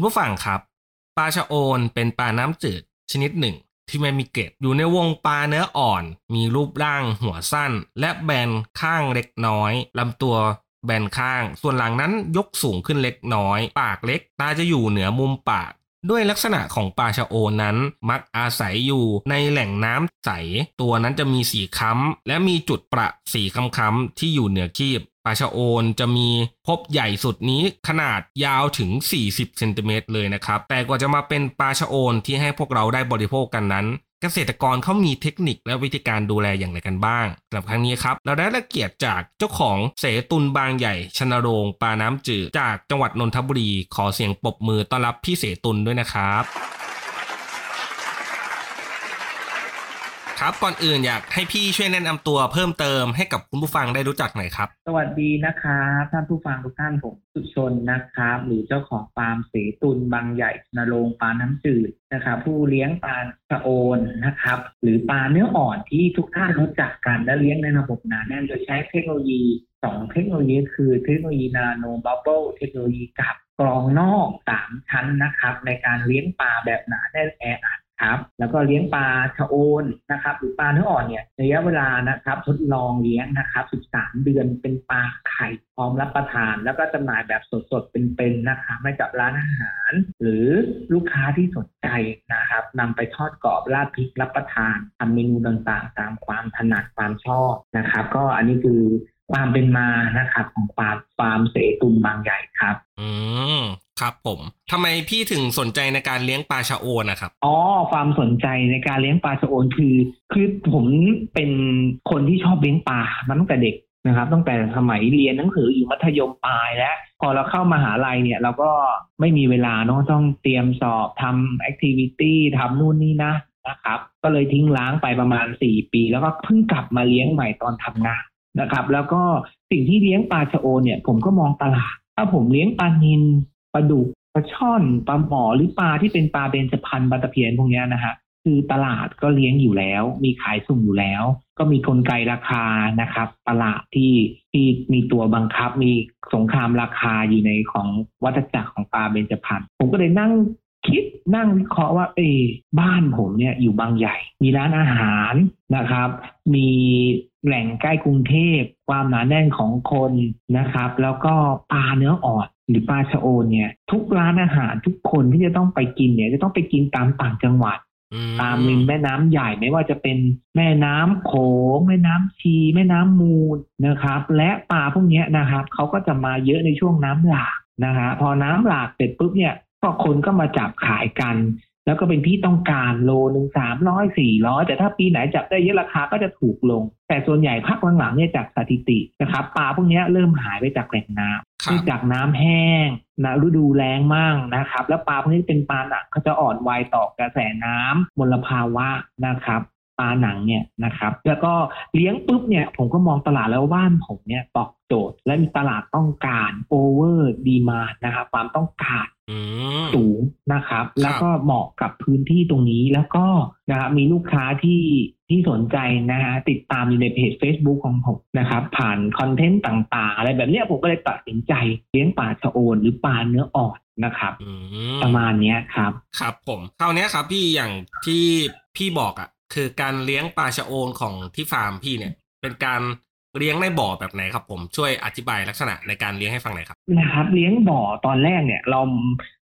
คุณผู้ฟังครับ ปลาชะโอนเป็นปลาน้ำจืดชนิดหนึ่ง ที่ไม่มีเกล็ดอยู่ในวงปลาเนื้ออ่อน มีรูปร่างหัวสั้น และแบนข้างเล็กน้อยลำตัวแบนข้าง ส่วนหลังนั้นยกสูงขึ้นเล็กน้อย ปากเล็ก ตาจะอยู่เหนือมุมปาก ด้วยลักษณะของปลาชะโอนนั้น มักอาศัยอยู่ในแหล่งน้ำใส ตัวนั้นจะมีสีค้ำและมีจุดประสีค้ำๆที่อยู่เหนือคีบ ปลาชะโอนจะมีพบใหญ่สุดนี้ขนาดยาวถึง 40เซนติเมตรเลยนะครับ แต่กว่าจะมาเป็นปลาชะโอนที่ให้พวกเราได้บริโภคกันนั้น เกษตรกรเขามีเทคนิคและวิธีการดูแลอย่างไรกันบ้างสำหรับครั้งนี้ครับ เราได้รับเกียรติจากเจ้าของเสตุนบางใหญ่ชนโรงปลาน้ำจืดจากจังหวัดนนทบุรี ขอเสียงปรบมือต้อนรับพี่เสตุนด้วยนะครับ ครับก่อนอื่นอยากให้พี่ช่วยแนะนำตัวเพิ่มเติมให้กับคุณผู้ฟังได้รู้จักหน่อยครับ สวัสดีนะครับท่านผู้ฟังทุกท่านผมสุชนนะครับ หรือเจ้าของฟาร์มเสตุนบางใหญ่นโรงปลาน้ำจืดนะครับผู้เลี้ยงปลาชะโอนนะครับ หรือปลาเนื้ออ่อนที่ทุกท่านรู้จักกันและเลี้ยงในระบบหนาแน่นโดยใช้เทคโนโลยีสองเทคโนโลยีคือเทคโนโลยี nano bubble technology กับกรองนอกสามชั้นนะครับ ในการเลี้ยงปลาแบบหนาแน่นแออัด ครับ แล้วก็เลี้ยงปลาชะโอนนะครับ หรือปลาเนื้ออ่อนเนี่ยระยะเวลานะครับ ทดลองเลี้ยงนะครับ 13 เดือนเป็นปลาไข่พร้อมรับประทาน แล้วก็จำหน่ายแบบสดๆเป็นๆนะครับให้กับร้านอาหาร หรือลูกค้าที่สนใจนะครับนำไปทอดกรอบราดพริกรับประทานทำเมนูต่างๆ ตามความถนัดความชอบนะครับ ก็อันนี้คือความเป็นมานะครับของฟาร์มฟาร์มเสตุนบางใหญ่ครับ อืม ครับผมทำไมพี่ถึงสนใจในการเลี้ยงปลาชะโอนนะครับอ๋อความสนใจในการเลี้ยงปลาชะโอนคือ คือผมเป็นคนที่ชอบเลี้ยงปลามาตั้งแต่เด็กนะครับตั้งแต่สมัยเรียนหนังสืออยู่มัธยมปลายแล้ว พอเราเข้ามาหาลัยเนี่ย เราก็ไม่มีเวลาเนาะต้องเตรียมสอบทำแอคทิวิตี้ทำนู่นนี่นะนะครับ ก็เลยทิ้งล้างไปประมาณ4ปี แล้วก็เพิ่งกลับมาเลี้ยงใหม่ตอนทำงานนะครับ แล้วก็สิ่งที่เลี้ยงปลาชะโอนเนี่ย ผมก็มองตลาด ถ้าผมเลี้ยงปลานิล ปลาดุกปลาช่อนปลาหมอหรือปลาที่เป็นปลาเบญจพรรณปลาตะเพียนพวกนี้นะฮะคือตลาดก็เลี้ยงอยู่แล้ว มีขายส่งอยู่แล้ว ก็มีกลไกราคานะครับ ตลาดที่ที่มีตัวบังคับ มีสงครามราคาอยู่ในของวัฏจักรของปลาเบญจพรรณผมก็เลยนั่งคิดนั่งวิเคราะห์ว่า เออบ้านผมเนี่ยอยู่บางใหญ่ มีร้านอาหารนะครับ มีแหล่งใกล้กรุงเทพความหนาแน่นของคนนะครับ แล้วก็ปลาเนื้ออ่อน หรือปลาชะโอนเนี่ย ทุกร้านอาหารทุกคนที่จะต้องไปกินเนี่ย จะต้องไปกินตามต่างจังหวัดอืตามริมแม่น้ำใหญ่ไม่ว่าจะเป็นแม่น้ำโขงแม่น้ำชี แม่น้ำมูลนะครับ และปลาพวกเนี้ยนะครับเขาก็จะมาเยอะในช่วงน้ำหลากนะฮะพอน้ำหลากเสร็จปุ๊บเนี่ยก็คนก็มาจับขายกัน แล้วก็เป็นที่ต้องการโลหนึ่งสามร้อยสี่ร้อยแต่ถ้าปีไหนจับได้เยอะราคาก็จะถูกลง แต่ส่วนใหญ่พักหลังๆเนี่ยจากสถิตินะครับปลาพวกเนี้ยเริ่มหายไปจากแหล่งน้ำครัเนื่บองจากน้ำแห้งนะฤดูแล้งมั่งนะครับ แล้วปลาพวกนี้เป็นปลาหนังเขาจะอ่อนวัยต่อกระแสน้ำมลภาวะนะครับ ปลาหนังเนี่ยนะครับ แล้วก็เลี้ยงปุ๊บเนี่ยผมก็มองตลาดแล้วบ้านผมเนี่ยตอบโจทย์ และมีตลาดต้องการ over demand นะครับความต้องการอืมสูงนะครับ แล้วก็เหมาะกับพื้นที่ตรงนี้แล้วก็นะครับมีลูกค้าที่ที่สนใจนะฮะติดตามอยู่ในเพจ Facebook ของผมนะครับ ผ่านคอนเทนต์ต่างๆ อะไรแบบเนี้ยผมก็เลยตัดสินใจเลี้ยงปลาชะโอนหรือปลาเนื้ออ่อนนะครับอืมประมาณเนี้ยครับ ครับผมคราวเนี้ยครับพี่อย่างที่พี่บอกอะ่ะ คือการเลี้ยงปลาชะโอนของที่ฟาร์มพี่เนี่ย เป็นการเลี้ยงในบ่อแบบไหนครับ ผมช่วยอธิบายลักษณะในการเลี้ยงให้ฟังหน่อยครับนะครับ เลี้ยงบ่อตอนแรกเนี่ย เรา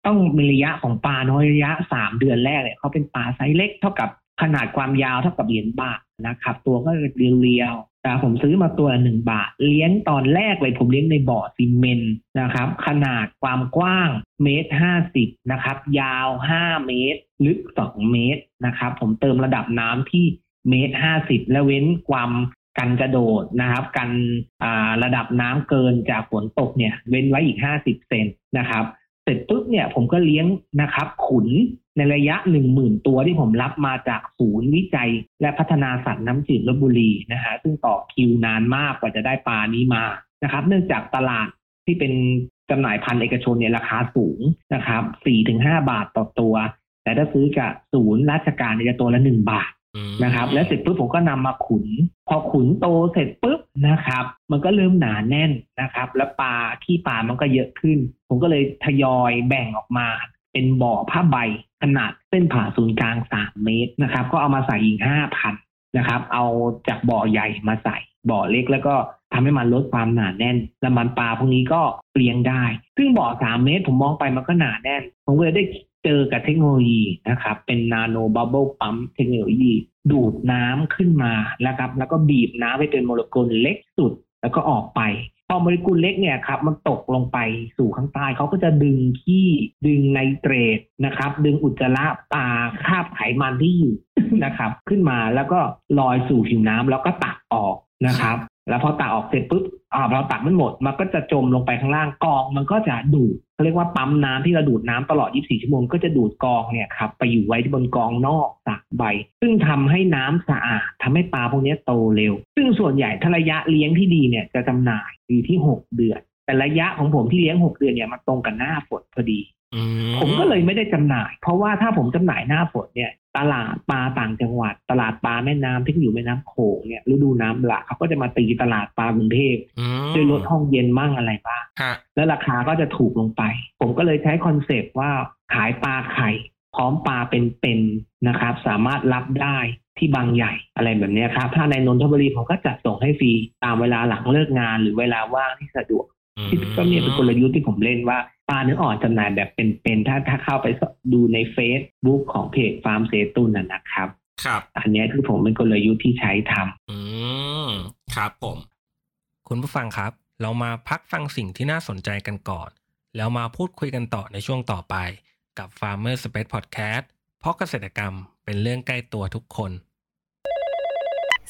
ต้องมีระยะของปลาน้อยระยะสามเดือนแรกเนี่ยเขาเป็นปลาไซส์เล็กเท่ากับขนาดความยาวเท่ากับเหรียญบาทนะครับ ตัวก็เรียว ๆแต่ผมซื้อมาตัวหนึ่งบาท เลี้ยงตอนแรกเลยผมเลี้ยงในบ่อซีเมนต์นะครับ ขนาดความกว้างเมตรห้าสิบนะครับ ยาวห้าเมตร ลึกสองเมตรนะครับ ผมเติมระดับน้ำที่เมตรห้าสิบและเว้นความกันกระโดดนะครับ กันระดับน้ำเกินจากฝนตกเนี่ย เว้นไว้อีกห้าสิบเซนนะครับ เสร็จปุ๊บเนี่ยผมก็เลี้ยงนะครับ ขุนในระยะหนึ่งหมื่นตัวที่ผมรับมาจากศูนย์วิจัย และพัฒนาสัตว์น้ำจืดลบบุรีนะฮะซึ่งต่อคิวนานมากกว่าจะได้ปลานี้มานะครับ เนื่องจากตลาดที่เป็นจำหน่ายพันธุ์เอกชนเนี่ยราคาสูงนะครับสี่ถึงห้าบาทต่อตัว แต่ถ้าซื้อกับศูนย์ราชการเนี่ยจะตัวละหนึ่งบาทอืมนะครับ แล้วเสร็จปุ๊บผมก็นำมาขุน พอขุนโตเสร็จปุ๊บนะครับ มันก็เริ่มหนาแน่นนะครับ แล้วปลาขี้ปลามันก็เยอะขึ้น ผมก็เลยทยอยแบ่งออกมา เป็นบ่อผ้าใบขนาดเส้นผ่าศูนย์กลางสามเมตรนะครับ ก็เอามาใส่อีกห้าพันนะครับ เอาจากบ่อใหญ่มาใส่บ่อเล็กแล้วก็ทำให้มันลดความหนาแน่น แล้วมันปลาพวกนี้ก็เลี้ยงได้ ซึ่งบ่อสามเมตรผมมองไปมันก็หนาแน่น ผมก็เลยได้เจอกับเทคโนโลยีนะครับ เป็นนาโนบับเบิลปั๊มเทคโนโลยี ดูดน้ำขึ้นมาแล้วครับ แล้วก็บีบน้ำให้เป็นโมเลกุลเล็กสุด แล้วก็ออกไป อโมเลกุลเล็กเนี่ยครับมันตกลงไปสู่ข้างใต้เขาก็จะดึงขี้ดึงไนเตรตนะครับ ดึงอุจจาระปลาคราบไขมันที่อยู่นะครับ ขึ้นมาแล้วก็ลอยสู่ผิวน้ำแล้วก็ตักออกนะครับแล้วพอตักออกเสร็จปุ๊บอ่าเราตักมันหมด มันก็จะจมลงไปข้างล่างกอง มันก็จะดูด เขาเรียกว่าปั๊มน้ำที่เราดูดน้ำตลอด 24 ชั่วโมงก็จะดูดกองเนี่ยครับไปอยู่ไว้ที่บนกองนอกตักใบ ซึ่งทำให้น้ำสะอาดทำให้ปลาพวกนี้โตเร็ว ซึ่งส่วนใหญ่ถ้าระยะเลี้ยงที่ดีเนี่ยจะจำหน่ายอยู่ที่ 6 เดือน แต่ระยะของผมที่เลี้ยง 6 เดือนเนี่ยมันตรงกับหน้าฝนพอดี ผมก็เลยไม่ได้จำหน่าย เพราะว่าถ้าผมจำหน่ายหน้าฝนเนี่ย ตลาดปลาต่างจังหวัด ตลาดปลาแม่น้ำที่อยู่แม่น้ำโขงเนี่ยฤดูน้ำหลากเขาก็จะมาตีตลาดปลากรุงเทพอืมด้วยลดห้องเย็นมั่งอะไรบ้างฮะแล้วราคาก็จะถูกลงไป ผมก็เลยใช้คอนเซปต์ว่าขายปลาไข่พร้อมปลาเป็นๆนะครับ สามารถรับได้ที่บางใหญ่อะไรแบบเนี้ยครับ ถ้าในนนทบุรีผมก็จัดส่งให้ฟรีตามเวลาหลังเลิกงานหรือเวลาว่างที่สะดวกที่ก็เนี่ยเป็นกลยุทธ์ที่ผมเล่นว่า ปลาเนื้ออ่อนจำหน่ายแบบเป็นๆถ้าถ้าเข้าไปดูในเฟซบุ๊กของเพจฟาร์มเซตุนนะนะครับ ครับ อันเนี้ยคือผมเป็นกลยุทธ์ที่ใช้ทำอืมครับผม คุณผู้ฟังครับ เรามาพักฟังสิ่งที่น่าสนใจกันก่อน แล้วมาพูดคุยกันต่อในช่วงต่อไป กับ Farmer Space Podcast เพราะเกษตรกรรมเป็นเรื่องใกล้ตัวทุกคน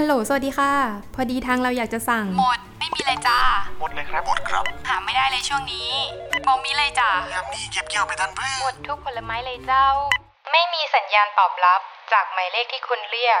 ฮัลโหล สวัสดีค่ะ พอดีทางเราอยากจะสั่ง หมด ไม่มีเลยจ้า หมดเลยครับหมดครับหาไม่ได้เลยช่วงนี้บอกมีเลยจ้ายามนี้เก็บเกี่ยวไปทันเพื่อหมดทุกผลไม้เลยเจ้า ไม่มีสัญญาณตอบรับจากหมายเลขที่คุณเรียก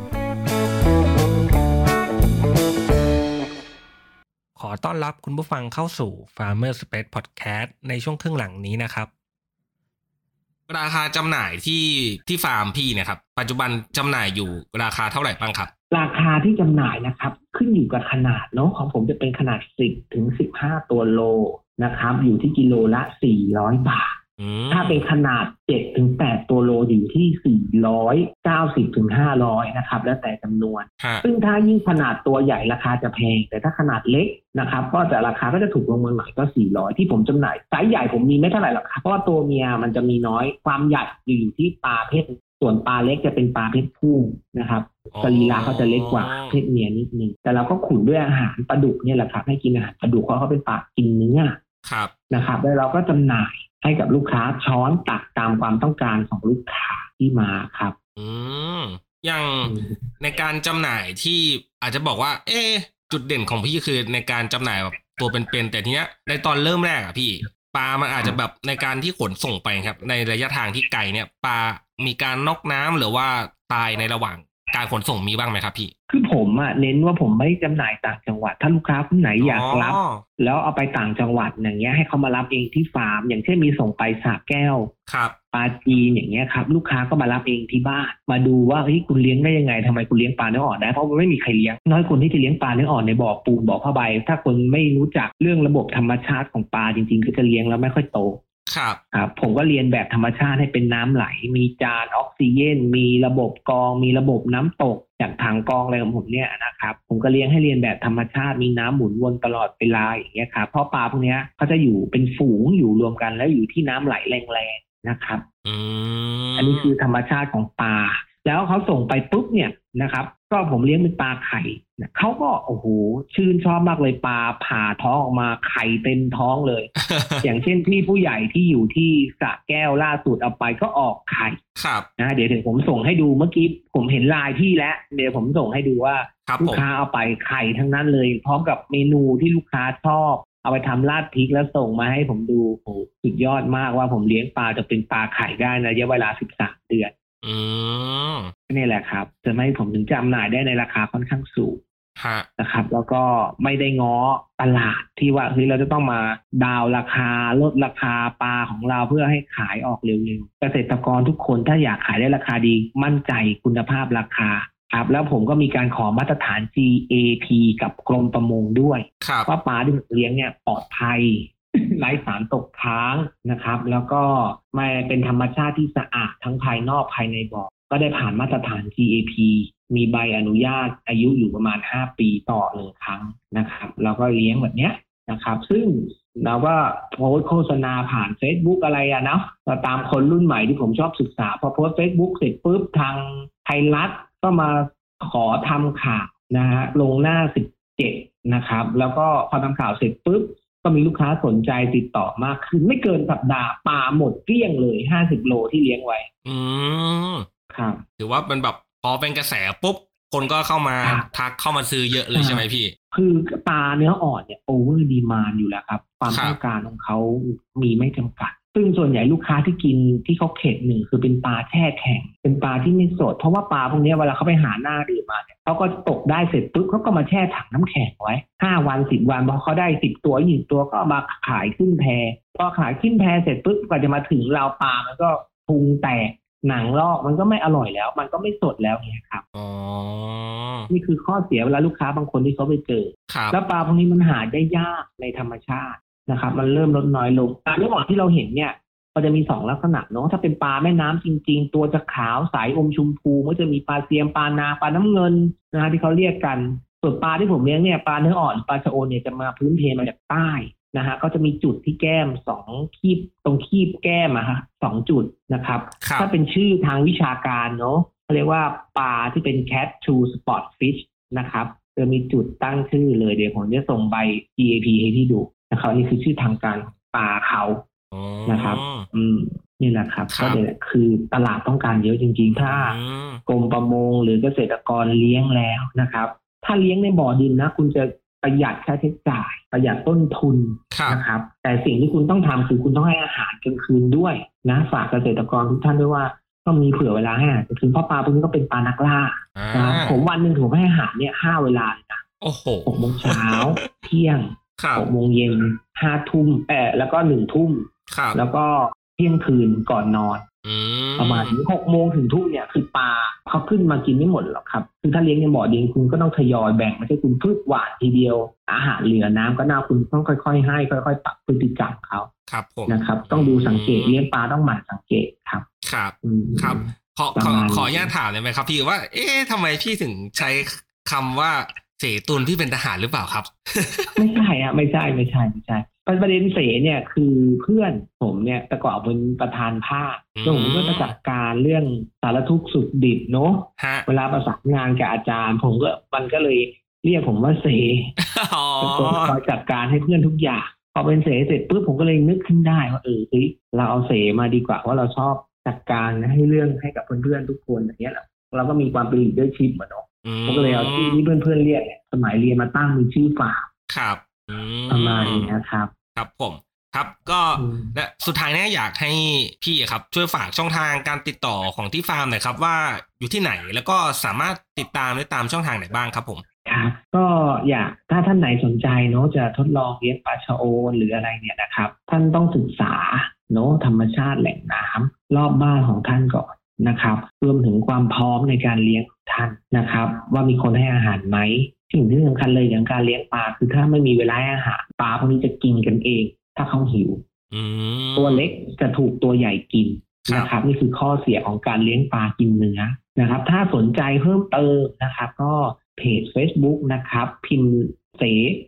ขอต้อนรับคุณผู้ฟังเข้าสู่ Farmer Space Podcast ในช่วงครึ่งหลังนี้นะครับ ราคาจำหน่ายที่ที่ฟาร์มพี่เนะครับ ปัจจุบันจำหน่ายอยู่ราคาเท่าไหร่บ้างครับ ราคาที่จำหน่ายนะครับ ขึ้นอยู่กับขนาดเนาะของผมจะเป็นขนาด 10ถึง15 ตัวโลนะครับ อยู่ที่กิโลละ 400 บาทอืม ถ้าเป็นขนาด7ถึง8ตัวโลอยู่ที่490ถึง500นะครับ แล้วแต่จำนวนฮะซึ่งถ้ายิ่งขนาดตัวใหญ่ราคาจะแพง แต่ถ้าขนาดเล็กนะครับ ก็จะราคาก็จะถูกลงมาหน่อยก็400ที่ผมจำหน่ายไซส์ใหญ่ผมมีไม่เท่าไหร่หรอกครับเพราะว่าตัวเมียมันจะมีน้อยความใหญ่อยู่ที่ปลาเพศส่วนปลาเล็กจะเป็นปลาเพศผู้นะครับสรีระเขาจะเล็กกว่าเพศเมียนิดนึงแต่เราก็ขุนด้วยอาหารปลาดุกเนี่ยแหละครับให้กินอาหารปลาดุกเพราะเขาเป็นปลากินเนื้อครับนะครับ แล้วเราก็จำหน่าย ให้กับลูกค้าช้อนตักตามความต้องการของลูกค้าที่มาครับ อืมอย่างในการจำหน่ายที่อาจจะบอกว่า เอ๊ะจุดเด่นของพี่คือในการจำหน่ายแบบตัวเป็นๆแต่ทีเนี้ยในตอนเริ่มแรกอะพี่ปลามันอาจจะแบบในการที่ขนส่งไปครับ ในระยะทางที่ไกลเนี่ยปลามีการนอกน้ำหรือว่าตายในระหว่าง การขนส่งมีบ้างไหมครับพี่ คือผมอะเน้นว่าผมไม่จำหน่ายต่างจังหวัด ถ้าลูกค้าคนไหนอยากรับ แล้วเอาไปต่างจังหวัดอย่างเงี้ยให้เขามารับเองที่ฟาร์ม อย่างเช่นมีส่งไปสระแก้วครับปลาจีนอย่างเงี้ยครับ ลูกค้าก็มารับเองที่บ้าน มาดูว่าเฮ้ยคุณเลี้ยงได้ยังไงทำไมคุณเลี้ยงปลาเนื้ออ่อนได้เพราะมันไม่มีใครเลี้ยง น้อยคนที่จะเลี้ยงปลาเนื้ออ่อนในบ่อปูนบ่อผ้าใบ ถ้าคนไม่รู้จักเรื่องระบบธรรมชาติของปลาจริง ๆ ก็จะเลี้ยงแล้วไม่ค่อยโต ครับครับผมก็เรียนแบบธรรมชาติให้เป็นน้ำไหล มีจานออกซิเจนมีระบบกรอง มีระบบน้ำตกจากถังกรองอะไรของผมเนี่ยนะครับ ผมก็เลี้ยงให้เรียนแบบธรรมชาติมีน้ำหมุนวนตลอดเวลาอย่างเงี้ยครับเพราะปลาพวกเนี้ยเขาจะอยู่เป็นฝูงอยู่รวมกันแล้วอยู่ที่น้ำไหลแรงๆนะครับอืมอันนี้คือธรรมชาติของปลา แล้วเขาส่งไปปุ๊บเนี่ยนะครับ ก็ผมเลี้ยงเป็นปลาไข่เนี่ยเขาก็โอ้โหชื่นชอบมากเลยปลาผ่าท้องออกมาไข่เต็มท้องเลย อย่างเช่นพี่ผู้ใหญ่ที่อยู่ที่สระแก้วล่าสุดเอาไปก็ออกไข่ครับนะเดี๋ยวเดี๋ยวผมส่งให้ดูเมื่อกี้ผมเห็นลายพี่แล้ว เดี๋ยวผมส่งให้ดูว่าครับลูผกมค้าเอาไปไข่ทั้งนั้นเลย พร้อมกับเมนูที่ลูกค้าชอบเอาไปทำราดพริกแล้วส่งมาให้ผมดูโอ้โหสุดยอดมากว่าผมเลี้ยงปลาจะเป็นปลาไข่ได้ในระยะเวลา13เดือน อืมนี่แหละครับจะไม่ให้ผมถึงจำหน่ายได้ในราคาค่อนข้างสูงฮะนะครับ แล้วก็ไม่ได้ง้อตลาดที่ว่าเฮ้ยเราจะต้องมาดาวน์ราคาลดราคาปลาของเราเพื่อให้ขายออกเร็วๆเกษตรกรทุกคนถ้าอยากขายได้ราคาดีมั่นใจคุณภาพราคาครับแล้วผมก็มีการขอมาตรฐาน GAP กับกรมประมงด้วยครับว่าปลาที่ผมเลี้ยงเนี่ยปลอดภัย ไร้สารตกค้างนะครับ แล้วก็ไม่เป็นธรรมชาติที่สะอาดทั้งภายนอกภายในบ่อก็ได้ผ่านมาตรฐาน GAP มีใบอนุญาตอายุอยู่ประมาณ 5 ปีต่อหนึ่งครั้งนะครับเราก็เลี้ยงแบบเนี้ยนะครับ ซึ่งเราก็โพสโฆษณาผ่าน Facebook อะไรอะเนาะเราตามคนรุ่นใหม่ที่ผมชอบศึกษา พอโพสต์ Facebook เสร็จปุ๊บทางไทยรัฐก็มาขอทำข่าวนะฮะลงหน้า 17 นะครับ แล้วก็พอทำข่าวเสร็จปุ๊บ ก็มีลูกค้าสนใจติดต่อมากขึ้น ไม่เกินสัปดาห์ปลาหมดเกลี้ยงเลย50โลที่เลี้ยงไว้ อืมครับถือว่าเป็นแบบพอเป็นกระแสปุ๊บ คนก็เข้ามาครับทักเข้ามาซื้อเยอะเลยใช่ไหมพี่ คือปลาเนื้ออ่อนเนี่ยโอเวอร์ดีมานอยู่แล้วครับ ความครับต้องการของเขามีไม่จำกัด ซึ่งส่วนใหญ่ลูกค้าที่กินที่เขาเข็ดหนึ่งคือเป็นปลาแช่แข็ง เป็นปลาที่ไม่สด เพราะว่าปลาพวกเนี้ยเวลาเขาไปหาหน้าดื่มมาเนี่ยเขาก็ตกได้เสร็จปุ๊บเขาก็มาแช่ถังน้ำแข็งไว้ห้าวันสิบวันพอเขาได้สิบตัวยี่สิบตัวก็เอามาขายขึ้นแพพอขายขึ้นแพเสร็จปุ๊บกว่าจะมาถึงเราปลามันก็พุงแตกหนังลอกมันก็ไม่อร่อยแล้ว มันก็ไม่สดแล้วเนี่ยครับอ๋อนี่คือข้อเสียเวลาลูกค้าบางคนที่เขาไปเจอครับแล้วปลาพวกนี้มันหาได้ยากในธรรมชาติ นะครับ มันเริ่มลดน้อยลงปลาเนื้ออ่อนที่เราเห็นเนี่ยก็จะมีสองลักษณะเนาะถ้าเป็นปลาแม่น้ำจริง ๆ ตัวจะขาวใสอมชมพูก็จะมีปลาเซียมปลานาปลาน้ำเงินนะฮะที่เขาเรียกกัน ส่วนปลาที่ผมเลี้ยงเนี่ยปลาเนื้ออ่อนปลาชะโอนเนี่ยจะมาพื้นเพมาจากใต้นะฮะก็จะมีจุดที่แก้มสองคีบตรงคีบแก้มอะฮะสองจุดนะครับครับถ้าเป็นชื่อทางวิชาการเนาะเขาเรียกว่าปลาที่เป็น cat to spot fish นะครับจะมีจุดตั้งชื่อเลยเดี๋ยวผมจะส่งใบ GAP ให้พี่ดู นะครับอันนี่คือชื่อทางการปลาเขาอ๋อนะครับ อืมนี่แหละครับครัก็บเนี่ยคือตลาดต้องการเยอะจริง ๆ ถ้าอืมกรมประมงหรือเกษตรกรเลี้ยงแล้วนะครับ ถ้าเลี้ยงในบ่อดินนะ คุณจะประหยัดค่าใช้จ่าย ประหยัดต้นทุนครับนะครับ แต่สิ่งที่คุณต้องทำคือคุณต้องให้อาหารกลางคืนด้วยนะฝากเกษตรกรทุกท่านด้วยว่าต้องมีเผื่อเวลาให้อาหารกลางคืนเพราะปลาพวกนี้ก็เป็นปลานักล่าอ่านะครับผมวันหนึ่งผมให้อาหารเนี่ยห้าเวลาเลยนะโอ้โหหกโมงเช้าเที่ยงครับ หกโมงเย็นห้าทุ่มเออแล้วก็หนึ่งทุ่มครับแล้วก็เที่ยงคืนก่อนนอนอืมประมาณนี้หกโมงถึงทุ่มเนี่ยคือปลาเขาขึ้นมากินไม่หมดหรอกครับ คือถ้าเลี้ยงในบ่อดินคุณก็ต้องทยอยแบ่งไม่ใช่คุณพืชหวานทีเดียว อาหารเหลือน้ำก็น่าคุณต้องค่อยๆ ให้ ค่อยๆปรับพฤติกรรมเขาครับผมนะครับ ต้องดูสังเกตเลี้ยงปลาต้องหมั่นสังเกตครับ ครับอืมครับขอประขอมาณนี้ขออนุญาตถามเลยไหมครับ พี่ว่า เอ๊ะทำไมพี่ถึงใช้คำว่า เสตุนพี่เป็นทหารหรือเปล่าครับ ไม่ใช่อะไม่ใช่ไม่ใช่ไม่ใช่ประเด็นเสเนี่ยคือเพื่อนผมเนี่ยแต่ก่อนเป็นประธานภาคอืมแล้วผมก็จะจัดการเรื่องสารทุกข์สุขดิบเนาะฮะเวลาประสานงานกับอาจารย์ ผมก็มันก็เลยเรียกผมว่าเสอ๋อเป็นคนคอยจัดการให้เพื่อนทุกอย่างพอเป็นเสเสร็จปุ๊บผมก็เลยนึกขึ้นได้ว่าเออเฮ้ยเราเอาเสมาดีกว่าเพราะเราชอบจัดการให้เรื่องให้กับเพื่อนๆทุกคนอย่างเงี้ยแหละเราก็มีความเป็นลีดเดอร์ชิพเหมือนเนาะอื ผมก็เลยเอาชื่อที่เพื่อนๆเรียกเนี่ยสมัยเรียนมาตั้งเป็นชื่อฝากครับอืประมาณนี้นะครับ ครับผมครับก็อืมและสุดท้ายเนี่ยอยากให้พี่ครับช่วยฝากช่องทางการติดต่อของที่ฟาร์มหน่อยครับ ว่าอยู่ที่ไหนแล้วก็สามารถติดตามได้ตามช่องทางไหนบ้างครับผมครับก็อยากถ้าท่านไหนสนใจเนาะจะทดลองเลี้ยงปลาชะโอนหรืออะไรเนี่ยนะครับ ท่านต้องศึกษาเนาะธรรมชาติแหล่งน้ำรอบบ้านของท่านก่อนนะครับ รวมถึงความพร้อมในการเลี้ยงของ ท่านนะครับ ว่ามีคนให้อาหารไหมสิ่งที่สำคัญเลยอย่างการเลี้ยงปลาคือถ้าไม่มีเวลาให้อาหารปลาพวกนี้จะกินกันเอง ถ้าเขาหิวอืมตัวเล็กจะถูกตัวใหญ่กินครับนะครับ นี่คือข้อเสียของการเลี้ยงปลากินเนื้อนะครับ ถ้าสนใจเพิ่มเติมนะครับ ก็เพจ Facebook นะครับ พิมพ์เส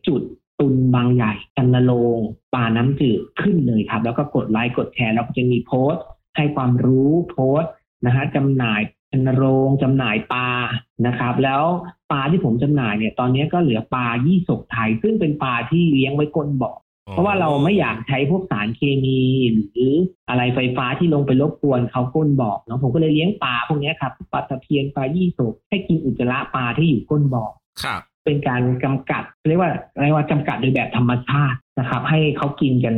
จุดตุนบางใหญ่จันนรงค์ปลาน้ำจืดขึ้นเลยครับ แล้วก็กดไลค์กดแชร์แล้วก็จะมีโพสต์ ให้ความรู้โพสต์นะฮะจำหน่าย จันนรงค์จำหน่ายปลานะครับ แล้วปลาที่ผมจำหน่ายเนี่ย ตอนนี้ก็เหลือปลายี่สกไทย ซึ่งเป็นปลาที่เลี้ยงไว้ก้นบ่อเพราะว่าเราไม่อยากใช้พวกสารเคมีหรืออะไรไฟฟ้าที่ลงไปรบกวนเขาก้นบ่อเนาะผมก็เลยเลี้ยงปลาพวกเนี้ยครับปลาตะเพียนปลายี่สกให้กินอุจจาระปลาที่อยู่ก้นบ่อครับเป็นการกำกัดเรียกว่าเรียกว่าจำกัดโดยแบบธรรมชาตินะครับ ให้เขากินกัน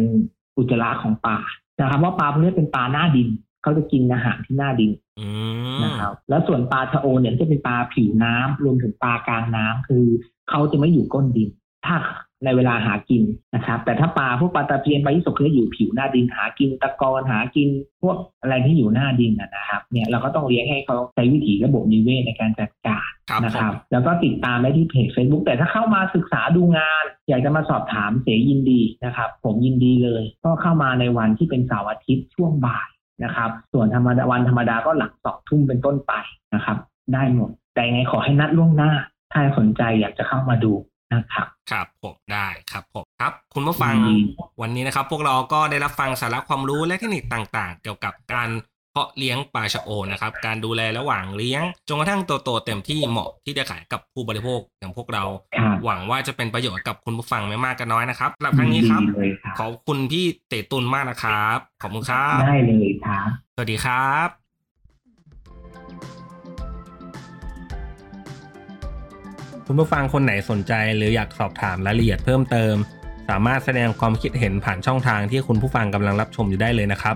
อุจจาระของปลานะครับเพราะปลาพวกนี้เป็นปลาหน้าดิน เขาจะกินอาหารที่หน้าดินอืมนะครับ แล้วส่วนปลาชะโอนเนี่ยจะเป็นปลาผิวน้ำรวมถึงปลากลางน้ำคือเขาจะไม่อยู่ก้นดิน ถ้าในเวลาหากินนะครับ แต่ถ้าปลาพวกปลาตะเพียนปลายี่สกเขาจะอยู่ผิวหน้าดินหากินตะกอนหากิน พวกอะไรที่อยู่หน้าดินนะนะครับ เนี่ยเราก็ต้องเลี้ยงให้เขาใช้วิถีระบบนิเวศในการจัดการครับนะผครับมแล้วก็ติดตามได้ที่เพจ Facebook แต่ถ้าเข้ามาศึกษาดูงาน อยากจะมาสอบถามเสยินดีนะครับ ผมยินดีเลย ก็เข้ามาในวันที่เป็นเสาร์อาทิตย์ช่วงบ่าย นะครับ ส่วนธรรมดาวันธรรมดาก็หลังสองทุ่มเป็นต้นไปนะครับ ได้หมด แต่ยังไงขอให้นัดล่วงหน้า ถ้าสนใจอยากจะเข้ามาดูนะครับครับผมได้ครับผมครับ คุณผู้ฟังอืมวันนี้นะครับ พวกเราก็ได้รับฟังสาระความรู้และเทคนิคต่างๆ เกี่ยวกับการ เพาะเลี้ยงปลาชะโอนนะครับ การดูแลระหว่างเลี้ยงจนกระทั่งโตๆเต็มที่เหมาะที่จะขายกับผู้บริโภคอย่างพวกเราครับหวังว่าจะเป็นประโยชน์กับคุณผู้ฟังไม่มากก็น้อยนะครับสำหรับครั้งนี้ครับยิดีเลยครับ ขอบคุณพี่เตตุนมากนะครับ ขอบคุณครับได้เลยครับสวัสดีครับคุณผู้ฟังคนไหนสนใจหรืออยากสอบถามรายละเอียดเพิ่มเติม สามารถแสดงความคิดเห็นผ่านช่องทางที่คุณผู้ฟังกำลังรับชมอยู่ได้เลยนะครับ